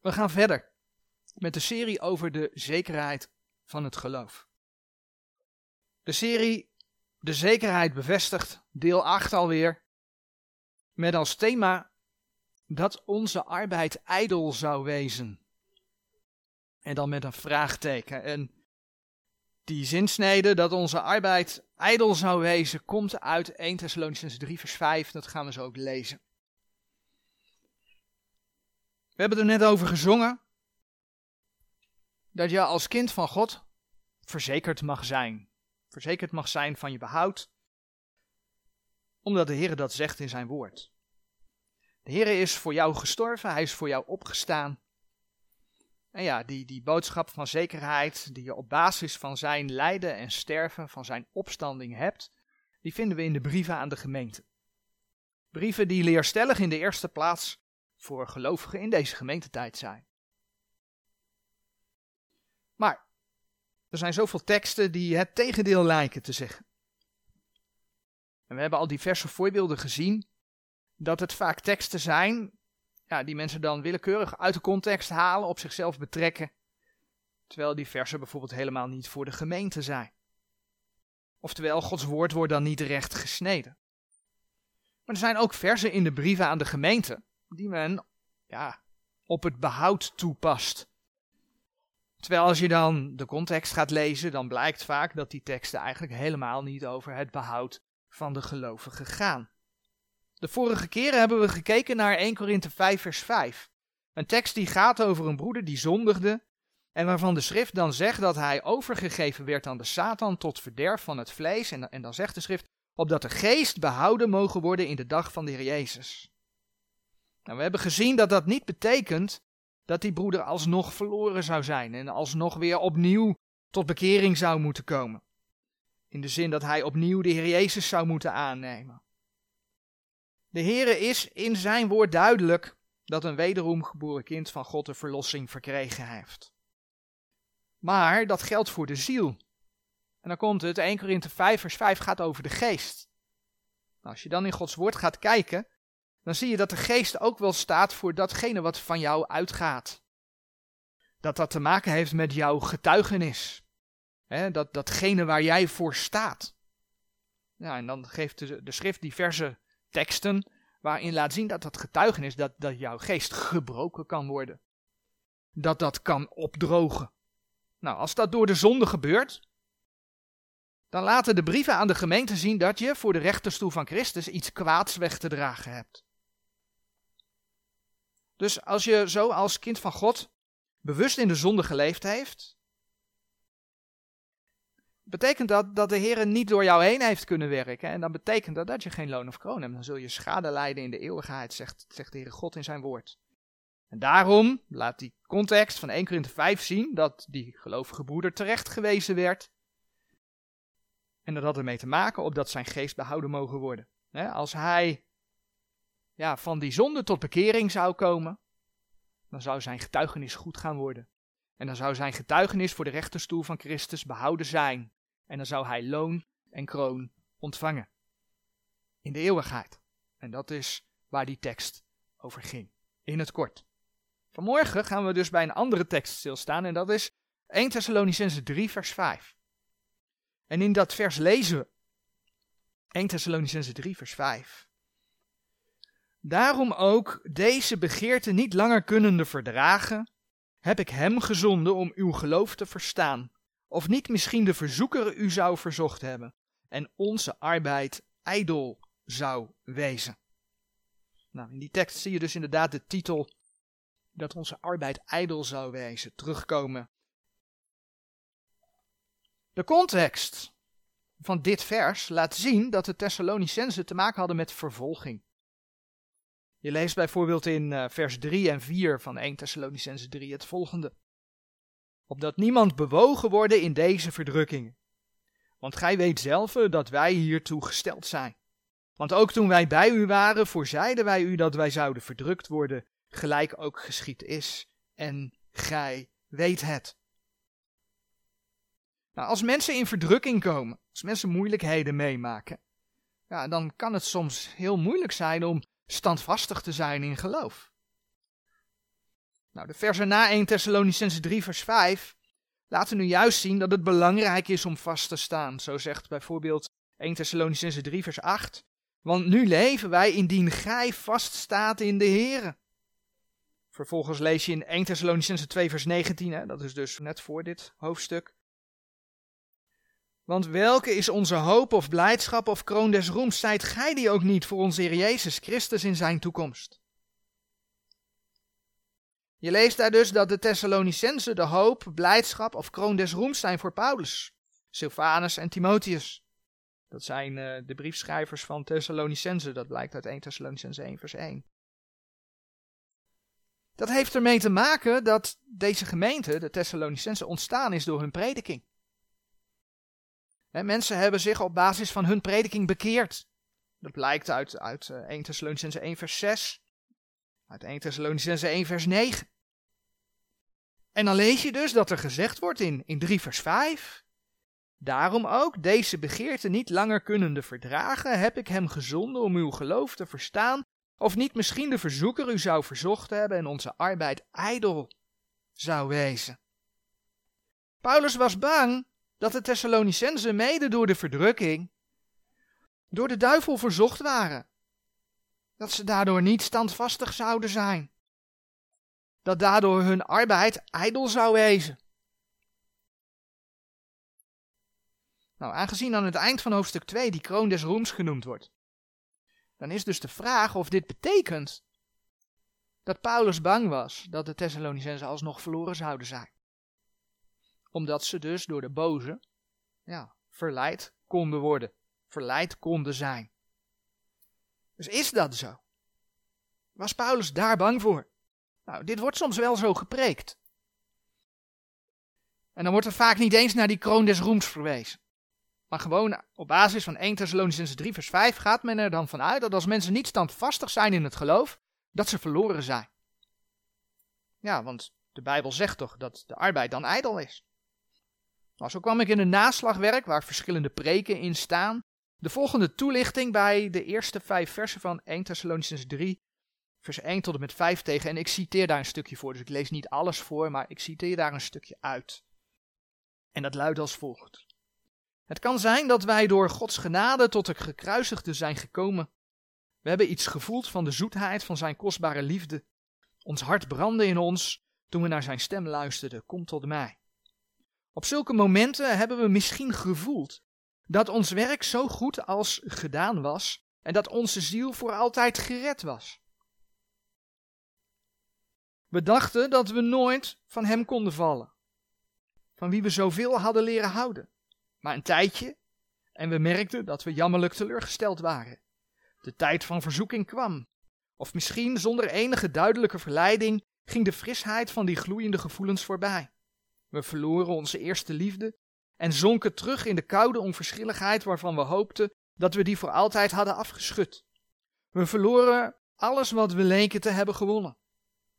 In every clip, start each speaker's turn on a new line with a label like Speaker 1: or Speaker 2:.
Speaker 1: We gaan verder met de serie over de zekerheid van het geloof. De serie De zekerheid bevestigt, deel 8 alweer, met als thema dat onze arbeid ijdel zou wezen. En dan met een vraagteken. En die zinsnede dat onze arbeid ijdel zou wezen, komt uit 1 Thessalonians 3 vers 5. Dat gaan we zo ook lezen. We hebben er net over gezongen dat je als kind van God verzekerd mag zijn. Verzekerd mag zijn van je behoud, omdat de Heer dat zegt in zijn woord. De Heer is voor jou gestorven, hij is voor jou opgestaan. En ja, die, die boodschap van zekerheid die je op basis van zijn lijden en sterven, van zijn opstanding hebt, die vinden we in de brieven aan de gemeente. Brieven die leerstellig in de eerste plaats voor gelovigen in deze gemeentetijd zijn. Maar er zijn zoveel teksten die het tegendeel lijken te zeggen. En we hebben al diverse voorbeelden gezien dat het vaak teksten zijn ja, die mensen dan willekeurig uit de context halen, op zichzelf betrekken, terwijl die versen bijvoorbeeld helemaal niet voor de gemeente zijn. Oftewel, Gods woord wordt dan niet recht gesneden. Maar er zijn ook versen in de brieven aan de gemeente die men ja, op het behoud toepast. Terwijl als je dan de context gaat lezen, dan blijkt vaak dat die teksten eigenlijk helemaal niet over het behoud van de gelovigen gaan. De vorige keren hebben we gekeken naar 1 Korinthe 5 vers 5. Een tekst die gaat over een broeder die zondigde en waarvan de schrift dan zegt dat hij overgegeven werd aan de Satan tot verderf van het vlees. En, en dan zegt de schrift, opdat de geest behouden mogen worden in de dag van de Heer Jezus. Nou, we hebben gezien dat dat niet betekent dat die broeder alsnog verloren zou zijn en alsnog weer opnieuw tot bekering zou moeten komen. In de zin dat hij opnieuw de Heer Jezus zou moeten aannemen. De Heere is in zijn woord duidelijk dat een wederom geboren kind van God de verlossing verkregen heeft. Maar dat geldt voor de ziel. En dan komt het, 1 Korinthe 5 vers 5 gaat over de geest. Nou, als je dan in Gods woord gaat kijken, dan zie je dat de geest ook wel staat voor datgene wat van jou uitgaat. Dat dat te maken heeft met jouw getuigenis. He, dat, datgene waar jij voor staat. Ja, en dan geeft de, de schrift diverse teksten waarin laat zien dat dat getuigenis, dat, dat jouw geest gebroken kan worden. Dat dat kan opdrogen. Nou, als dat door de zonde gebeurt, dan laten de brieven aan de gemeente zien dat je voor de rechterstoel van Christus iets kwaads weg te dragen hebt. Dus als je zo als kind van God bewust in de zonde geleefd heeft, betekent dat dat de Heer niet door jou heen heeft kunnen werken. En dan betekent dat dat je geen loon of kroon hebt. Dan zul je schade lijden in de eeuwigheid, zegt, zegt de Heere God in zijn woord. En daarom laat die context van 1 Korinthe 5 zien dat die gelovige broeder terecht gewezen werd. En dat had ermee te maken opdat zijn geest behouden mogen worden. als hij ja, van die zonde tot bekering zou komen, dan zou zijn getuigenis goed gaan worden. En dan zou zijn getuigenis voor de rechterstoel van Christus behouden zijn. En dan zou hij loon en kroon ontvangen. In de eeuwigheid. En dat is waar die tekst over ging. In het kort. Vanmorgen gaan we dus bij een andere tekst stilstaan en dat is 1 Thessalonicense 3 vers 5. En in dat vers lezen we 1 Thessalonicense 3 vers 5. Daarom ook deze begeerte niet langer kunnende verdragen, heb ik hem gezonden om uw geloof te verstaan of niet misschien de verzoeker u zou verzocht hebben en onze arbeid ijdel zou wezen. Nou, in die tekst zie je dus inderdaad de titel dat onze arbeid ijdel zou wezen terugkomen. De context van dit vers laat zien dat de Thessalonicenzen te maken hadden met vervolging. Je leest bijvoorbeeld in uh, vers 3 en 4 van 1 Thessalonicenzen 3 het volgende opdat niemand bewogen worden in deze verdrukkingen. Want gij weet zelf dat wij hiertoe gesteld zijn. Want ook toen wij bij u waren, voorzeiden wij u dat wij zouden verdrukt worden, gelijk ook geschied is. En gij weet het. Nou, als mensen in verdrukking komen, als mensen moeilijkheden meemaken, ja, dan kan het soms heel moeilijk zijn om standvastig te zijn in geloof. Nou, de versen na 1 Thessalonicense 3 vers 5 laten nu juist zien dat het belangrijk is om vast te staan. Zo zegt bijvoorbeeld 1 Thessalonicense 3 vers 8. Want nu leven wij indien gij vaststaat in de Here. Vervolgens lees je in 1 Thessalonicense 2 vers 19, hè, dat is dus net voor dit hoofdstuk. Want welke is onze hoop of blijdschap of kroon des roems, zijt gij die ook niet voor onze Heer Jezus Christus in zijn toekomst? Je leest daar dus dat de Thessalonicense de hoop, blijdschap of kroon des roems zijn voor Paulus, Silvanus en Timotheus. Dat zijn uh, de briefschrijvers van Thessalonicense, dat blijkt uit 1 Thessalonicense 1 vers 1. Dat heeft ermee te maken dat deze gemeente, de Thessalonicense, ontstaan is door hun prediking. Mensen hebben zich op basis van hun prediking bekeerd. Dat blijkt uit, uit 1 eh, Thessalonicense 1 vers 6, uit 1 Thessalonicense 1 vers 9. En dan lees je dus dat er gezegd wordt in, in 3 vers 5. Daarom ook, deze begeerte niet langer kunnende verdragen, heb ik hem gezonden om uw geloof te verstaan, of niet misschien de verzoeker u zou verzocht hebben en onze arbeid ijdel zou wezen. Paulus was bang dat de Thessalonicenzen mede door de verdrukking door de duivel verzocht waren. Dat ze daardoor niet standvastig zouden zijn. Dat daardoor hun arbeid ijdel zou wezen. Nou, aangezien aan het eind van hoofdstuk 2 die kroon des roems genoemd wordt, dan is dus de vraag of dit betekent dat Paulus bang was dat de Thessalonicenzen alsnog verloren zouden zijn. Omdat ze dus door de boze ja, verleid konden worden, verleid konden zijn. Dus is dat zo? Was Paulus daar bang voor? Nou, dit wordt soms wel zo gepreekt. En dan wordt er vaak niet eens naar die kroon des roems verwezen. Maar gewoon op basis van 1 Thessalonicense 3 vers 5 gaat men er dan vanuit dat als mensen niet standvastig zijn in het geloof, dat ze verloren zijn. Ja, want de Bijbel zegt toch dat de arbeid dan ijdel is. Nou, zo kwam ik in een naslagwerk waar verschillende preken in staan. De volgende toelichting bij de eerste vijf versen van 1 Thessalonicense 3, vers 1 tot en met 5 tegen. En ik citeer daar een stukje voor, dus ik lees niet alles voor, maar ik citeer daar een stukje uit. En dat luidt als volgt. Het kan zijn dat wij door Gods genade tot het gekruisigde zijn gekomen. We hebben iets gevoeld van de zoetheid van zijn kostbare liefde. Ons hart brandde in ons toen we naar zijn stem luisterden. Kom tot mij. Op zulke momenten hebben we misschien gevoeld dat ons werk zo goed als gedaan was en dat onze ziel voor altijd gered was. We dachten dat we nooit van hem konden vallen, van wie we zoveel hadden leren houden. Maar een tijdje en we merkten dat we jammerlijk teleurgesteld waren. De tijd van verzoeking kwam. Of misschien zonder enige duidelijke verleiding ging de frisheid van die gloeiende gevoelens voorbij. We verloren onze eerste liefde en zonken terug in de koude onverschilligheid waarvan we hoopten dat we die voor altijd hadden afgeschud. We verloren alles wat we leken te hebben gewonnen.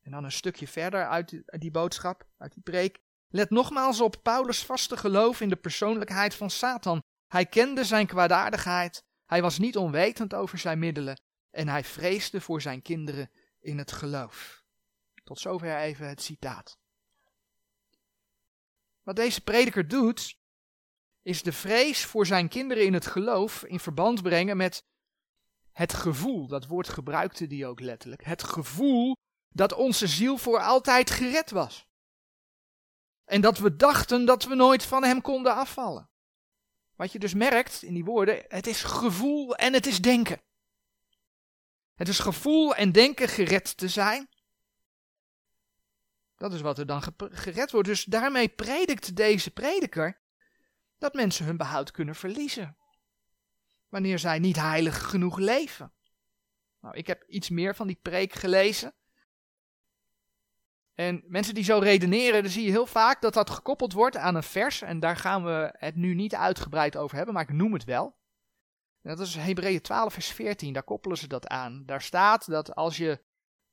Speaker 1: En dan een stukje verder uit die, uit die boodschap, uit die preek. Let nogmaals op Paulus' vaste geloof in de persoonlijkheid van Satan. Hij kende zijn kwaadaardigheid, hij was niet onwetend over zijn middelen en hij vreesde voor zijn kinderen in het geloof. Tot zover even het citaat. Wat deze prediker doet, is de vrees voor zijn kinderen in het geloof in verband brengen met het gevoel, dat woord gebruikte hij ook letterlijk, het gevoel dat onze ziel voor altijd gered was. En dat we dachten dat we nooit van hem konden afvallen. Wat je dus merkt in die woorden, het is gevoel en het is denken. Het is gevoel en denken gered te zijn. Dat is wat er dan gered wordt. Dus daarmee predikt deze prediker dat mensen hun behoud kunnen verliezen. Wanneer zij niet heilig genoeg leven. Nou, ik heb iets meer van die preek gelezen. En mensen die zo redeneren, dan zie je heel vaak dat dat gekoppeld wordt aan een vers. En daar gaan we het nu niet uitgebreid over hebben, maar ik noem het wel. dat is Hebreeën 12, vers 14, daar koppelen ze dat aan. Daar staat dat als je,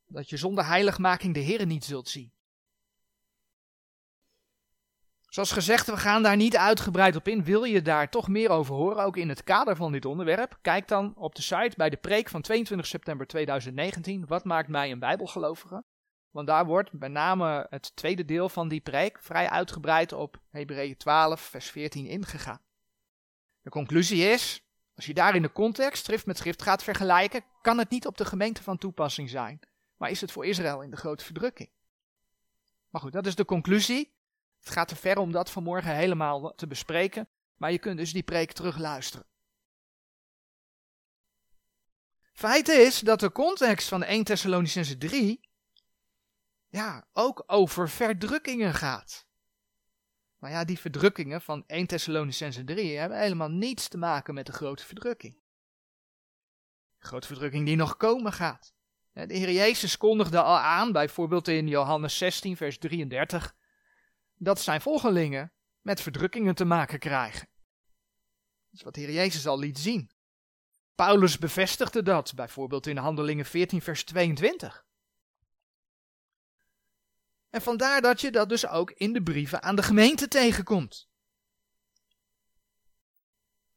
Speaker 1: dat je zonder heiligmaking de Heer niet zult zien. Zoals gezegd, we gaan daar niet uitgebreid op in. Wil je daar toch meer over horen, ook in het kader van dit onderwerp? Kijk dan op de site bij de preek van 22 september 2019. Wat maakt mij een bijbelgelovige? Want daar wordt met name het tweede deel van die preek vrij uitgebreid op Hebreeën 12, vers 14 ingegaan. De conclusie is, als je daar in de context schrift met schrift gaat vergelijken, kan het niet op de gemeente van toepassing zijn. Maar is het voor Israël in de grote verdrukking? Maar goed, dat is de conclusie. Het gaat te ver om dat vanmorgen helemaal te bespreken. Maar je kunt dus die preek terugluisteren. Feit is dat de context van 1 Thessalonicense 3 ja, ook over verdrukkingen gaat. Maar ja, die verdrukkingen van 1 Thessalonicense 3 hebben helemaal niets te maken met de grote verdrukking. De grote verdrukking die nog komen gaat. De Heer Jezus kondigde al aan, bijvoorbeeld in Johannes 16, vers 33, dat zijn volgelingen met verdrukkingen te maken krijgen. Dat is wat de Heer Jezus al liet zien. Paulus bevestigde dat, bijvoorbeeld in Handelingen 14, vers 22. En vandaar dat je dat dus ook in de brieven aan de gemeente tegenkomt.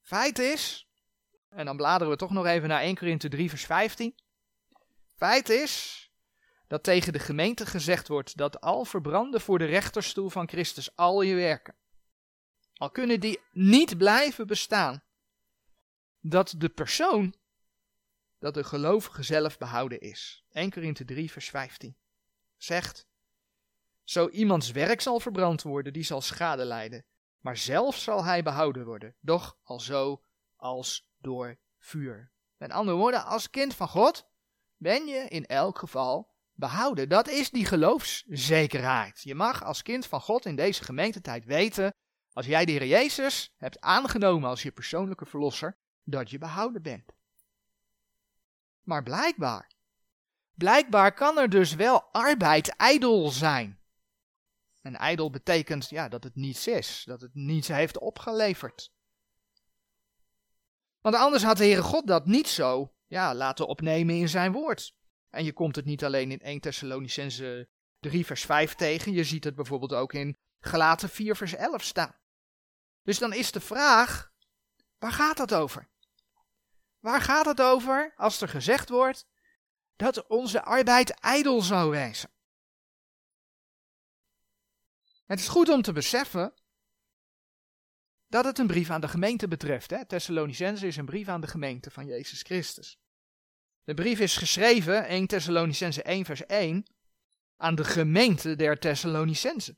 Speaker 1: Feit is, en dan bladeren we toch nog even naar 1 Korinthe 3, vers 15. Feit is dat tegen de gemeente gezegd wordt dat al verbranden voor de rechterstoel van Christus al je werken, al kunnen die niet blijven bestaan, dat de persoon, dat de gelovige zelf behouden is. 1 Korinthe 3 vers 15 zegt, zo iemands werk zal verbrand worden, die zal schade lijden, maar zelf zal hij behouden worden, doch al zo als door vuur. Met andere woorden, als kind van God ben je in elk geval behouden. Dat is die geloofszekerheid. Je mag als kind van God in deze gemeentetijd weten, als jij de Heer Jezus hebt aangenomen als je persoonlijke verlosser, dat je behouden bent. Maar blijkbaar, blijkbaar kan er dus wel arbeid ijdel zijn. En ijdel betekent ja, dat het niets is, dat het niets heeft opgeleverd. Want anders had de Heere God dat niet zo ja, laten opnemen in zijn woord. En je komt het niet alleen in 1 Thessalonicense 3 vers 5 tegen, je ziet het bijvoorbeeld ook in Galaten 4 vers 11 staan. Dus dan is de vraag, waar gaat dat over? Waar gaat het over als er gezegd wordt dat onze arbeid ijdel zou wezen? Het is goed om te beseffen dat het een brief aan de gemeente betreft. Thessalonicense is een brief aan de gemeente van Jezus Christus. De brief is geschreven, 1 Thessalonicense 1 vers 1, aan de gemeente der Thessalonicense.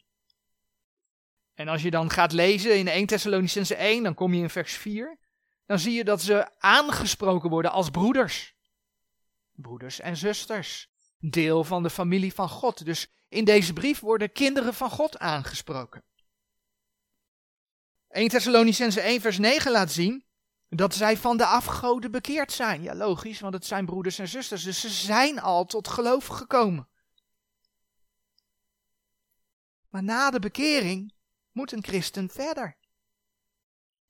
Speaker 1: En als je dan gaat lezen in 1 Thessalonicense 1, dan kom je in vers 4, dan zie je dat ze aangesproken worden als broeders. Broeders en zusters, deel van de familie van God. Dus in deze brief worden kinderen van God aangesproken. 1 Thessalonicense 1 vers 9 laat zien dat zij van de afgoden bekeerd zijn. Ja, logisch, want het zijn broeders en zusters, dus ze zijn al tot geloof gekomen. Maar na de bekering moet een christen verder.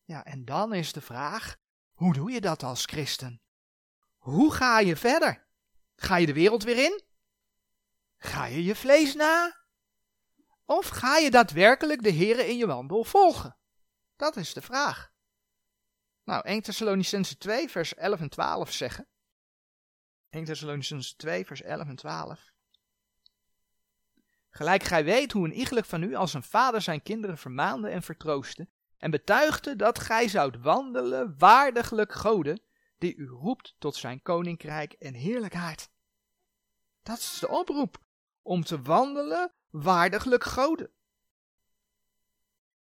Speaker 1: Ja, en dan is de vraag: hoe doe je dat als christen? Hoe ga je verder? Ga je de wereld weer in? Ga je je vlees na? Of ga je daadwerkelijk de Here in je wandel volgen? Dat is de vraag. Nou, 1 Thessalonicense 2, vers 11 en 12 zeggen. 1 Thessalonicense 2, vers 11 en 12. Gelijk gij weet hoe een iegelijk van u als een vader zijn kinderen vermaande en vertroostte, en betuigde dat gij zoudt wandelen waardiglijk goden, die u roept tot zijn koninkrijk en heerlijkheid. Dat is de oproep, om te wandelen waardiglijk goden.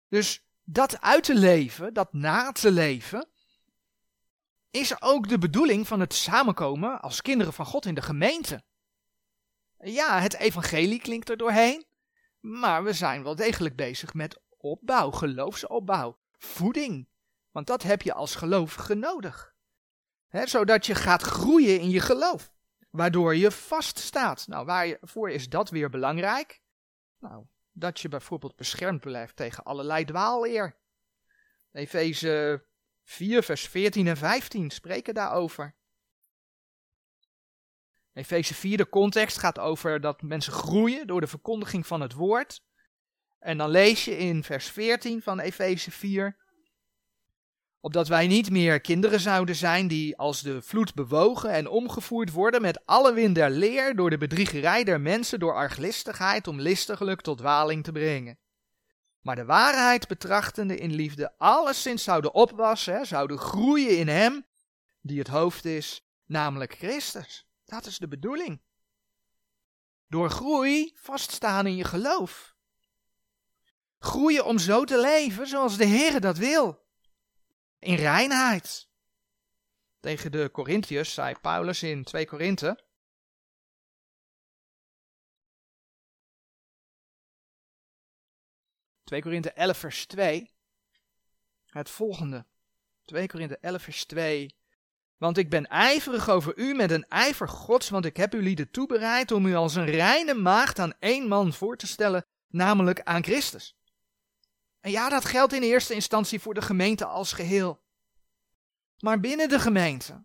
Speaker 1: Dus dat uit te leven, dat na te leven, is ook de bedoeling van het samenkomen als kinderen van God in de gemeente. Ja, het evangelie klinkt er doorheen, maar we zijn wel degelijk bezig met opbouw, geloofsopbouw, voeding. Want dat heb je als gelovige nodig. Zodat je gaat groeien in je geloof, waardoor je vaststaat. Nou, waarvoor is dat weer belangrijk? Nou, dat je bijvoorbeeld beschermd blijft tegen allerlei dwaaleer. Efeze 4, vers 14 en 15 spreken daarover. Efeze 4, de context gaat over dat mensen groeien door de verkondiging van het woord. En dan lees je in vers 14 van Efeze 4. opdat wij niet meer kinderen zouden zijn die als de vloed bewogen en omgevoerd worden met alle wind der leer door de bedriegerij der mensen door arglistigheid om listiglijk tot waling te brengen. Maar de waarheid betrachtende in liefde alleszins zouden opwassen, zouden groeien in hem die het hoofd is, namelijk Christus. Dat is de bedoeling. Door groei vaststaan in je geloof. Groeien om zo te leven zoals de Heer dat wil in reinheid. Tegen de Corinthiërs zei Paulus in 2 Korinthe. ...2 Korinthe 11 vers 2... ...het volgende. 2 Korinthe 11 vers 2... Want ik ben ijverig over u met een ijver gods, want ik heb u lieden toebereid om u als een reine maagd aan één man voor te stellen, namelijk aan Christus. En ja, dat geldt in eerste instantie voor de gemeente als geheel. Maar binnen de gemeente,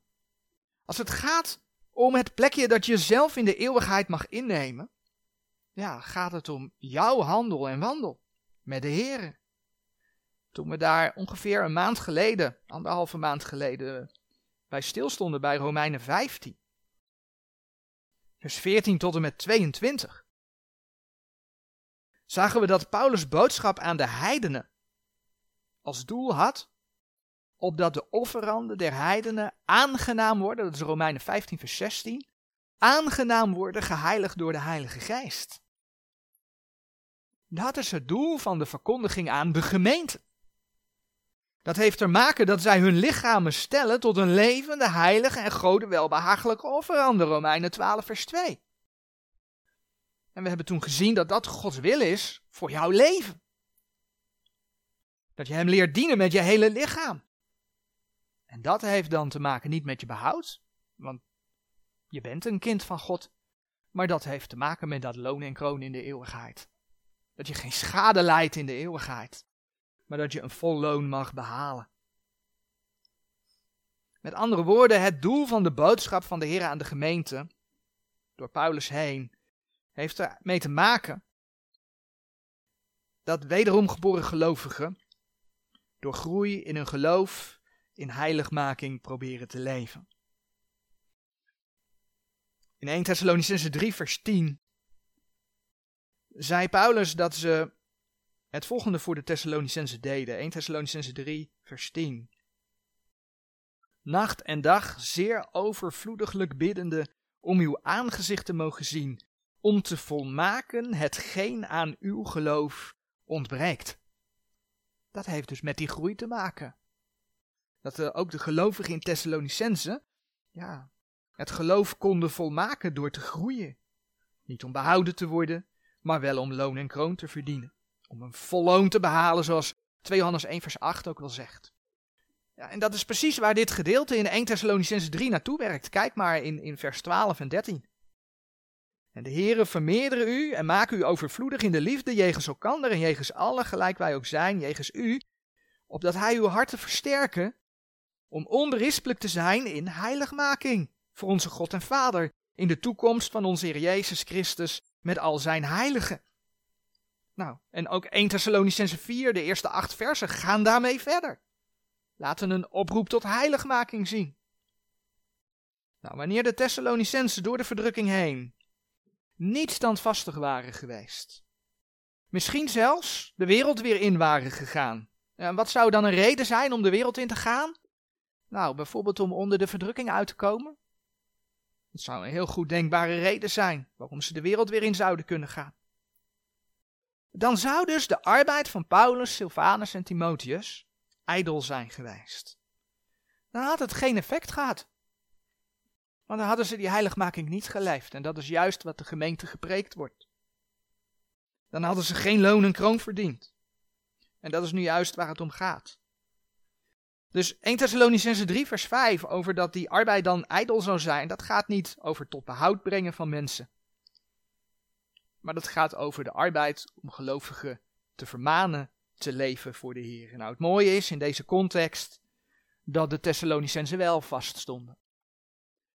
Speaker 1: als het gaat om het plekje dat je zelf in de eeuwigheid mag innemen, ja, gaat het om jouw handel en wandel met de Heer. Toen we daar ongeveer een maand geleden, anderhalve maand geleden, bij stilstonden bij Romeinen 15, vers 14 tot en met 22, zagen we dat Paulus' boodschap aan de heidenen als doel had, opdat de offeranden der heidenen aangenaam worden, dat is Romeinen 15 vers 16, aangenaam worden geheiligd door de Heilige Geest. Dat is het doel van de verkondiging aan de gemeente. Dat heeft te maken dat zij hun lichamen stellen tot een levende, heilige en gode welbehagelijke offerande, Romeinen 12 vers 2. En we hebben toen gezien dat dat Gods wil is voor jouw leven. Dat je Hem leert dienen met je hele lichaam. En dat heeft dan te maken niet met je behoud, want je bent een kind van God, maar dat heeft te maken met dat loon en kroon in de eeuwigheid. Dat je geen schade leidt in de eeuwigheid, maar dat je een vol loon mag behalen. Met andere woorden, het doel van de boodschap van de Heer aan de gemeente, door Paulus heen, heeft ermee te maken dat wederom geboren gelovigen door groei in hun geloof in heiligmaking proberen te leven. In 1 Thessalonicense 3 vers 10 zei Paulus dat ze het volgende voor de Thessalonicense deden. 1 Thessalonicense 3 vers 10. Nacht en dag zeer overvloediglijk biddende om uw aangezicht te mogen zien, om te volmaken hetgeen aan uw geloof ontbreekt. Dat heeft dus met die groei te maken. Dat uh, ook de gelovigen in Thessalonicense, ja, het geloof konden volmaken door te groeien. Niet om behouden te worden, maar wel om loon en kroon te verdienen. Om een vol loon te behalen, zoals 2 Johannes 1 vers 8 ook wel zegt. Ja, en dat is precies waar dit gedeelte in 1 Thessalonicense 3 naartoe werkt. Kijk maar in, in vers 12 en 13. En de Heere vermeerderen u en maken u overvloedig in de liefde jegens elkander en jegens alle, gelijk wij ook zijn, jegens u, opdat hij uw harten versterken om onberispelijk te zijn in heiligmaking voor onze God en Vader, in de toekomst van onze Heer Jezus Christus met al zijn heiligen. Nou, en ook 1 Thessalonicense 4, de eerste acht versen, gaan daarmee verder. Laten een oproep tot heiligmaking zien. Nou, wanneer de Thessalonicensen door de verdrukking heen niet standvastig waren geweest, misschien zelfs de wereld weer in waren gegaan, en wat zou dan een reden zijn om de wereld in te gaan? Nou, bijvoorbeeld om onder de verdrukking uit te komen. Dat zou een heel goed denkbare reden zijn waarom ze de wereld weer in zouden kunnen gaan. Dan zou dus de arbeid van Paulus, Silvanus en Timotheus ijdel zijn geweest. Dan had het geen effect gehad. Want dan hadden ze die heiligmaking niet geleefd en dat is juist wat de gemeente gepreekt wordt. Dan hadden ze geen loon en kroon verdiend. En dat is nu juist waar het om gaat. Dus 1 Thessalonicense 3 vers 5 over dat die arbeid dan ijdel zou zijn, dat gaat niet over tot behoud brengen van mensen. Maar dat gaat over de arbeid om gelovigen te vermanen te leven voor de Heer. Nou, het mooie is in deze context dat de Thessalonicenzen wel vaststonden.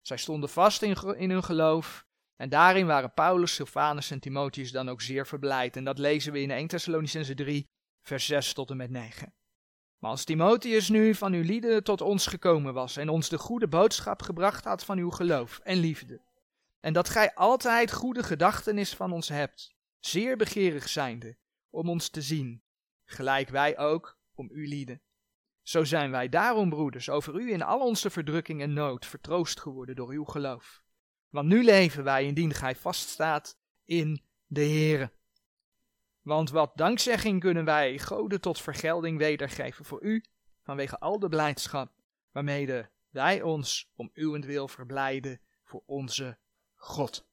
Speaker 1: Zij stonden vast in, in hun geloof en daarin waren Paulus, Silvanus en Timotheus dan ook zeer verblijd. En dat lezen we in 1 Thessalonicense 3 vers 6 tot en met 9. Maar als Timotheus nu van uw lieden tot ons gekomen was en ons de goede boodschap gebracht had van uw geloof en liefde, en dat gij altijd goede gedachtenis van ons hebt, zeer begeerig zijnde om ons te zien, gelijk wij ook om u lieden. Zo zijn wij daarom, broeders, over u in al onze verdrukking en nood vertroost geworden door uw geloof. Want nu leven wij indien gij vaststaat in de Heere. Want wat dankzegging kunnen wij Gode tot vergelding wedergeven voor u, vanwege al de blijdschap waarmede wij ons om uwentwil verblijden voor onze God.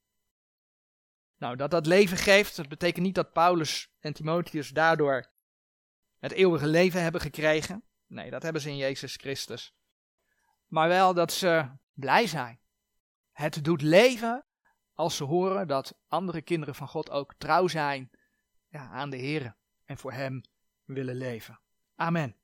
Speaker 1: Nou, dat dat leven geeft, dat betekent niet dat Paulus en Timotheus daardoor het eeuwige leven hebben gekregen. Nee, dat hebben ze in Jezus Christus. Maar wel dat ze blij zijn. Het doet leven als ze horen dat andere kinderen van God ook trouw zijn ja, aan de Heer en voor Hem willen leven. Amen.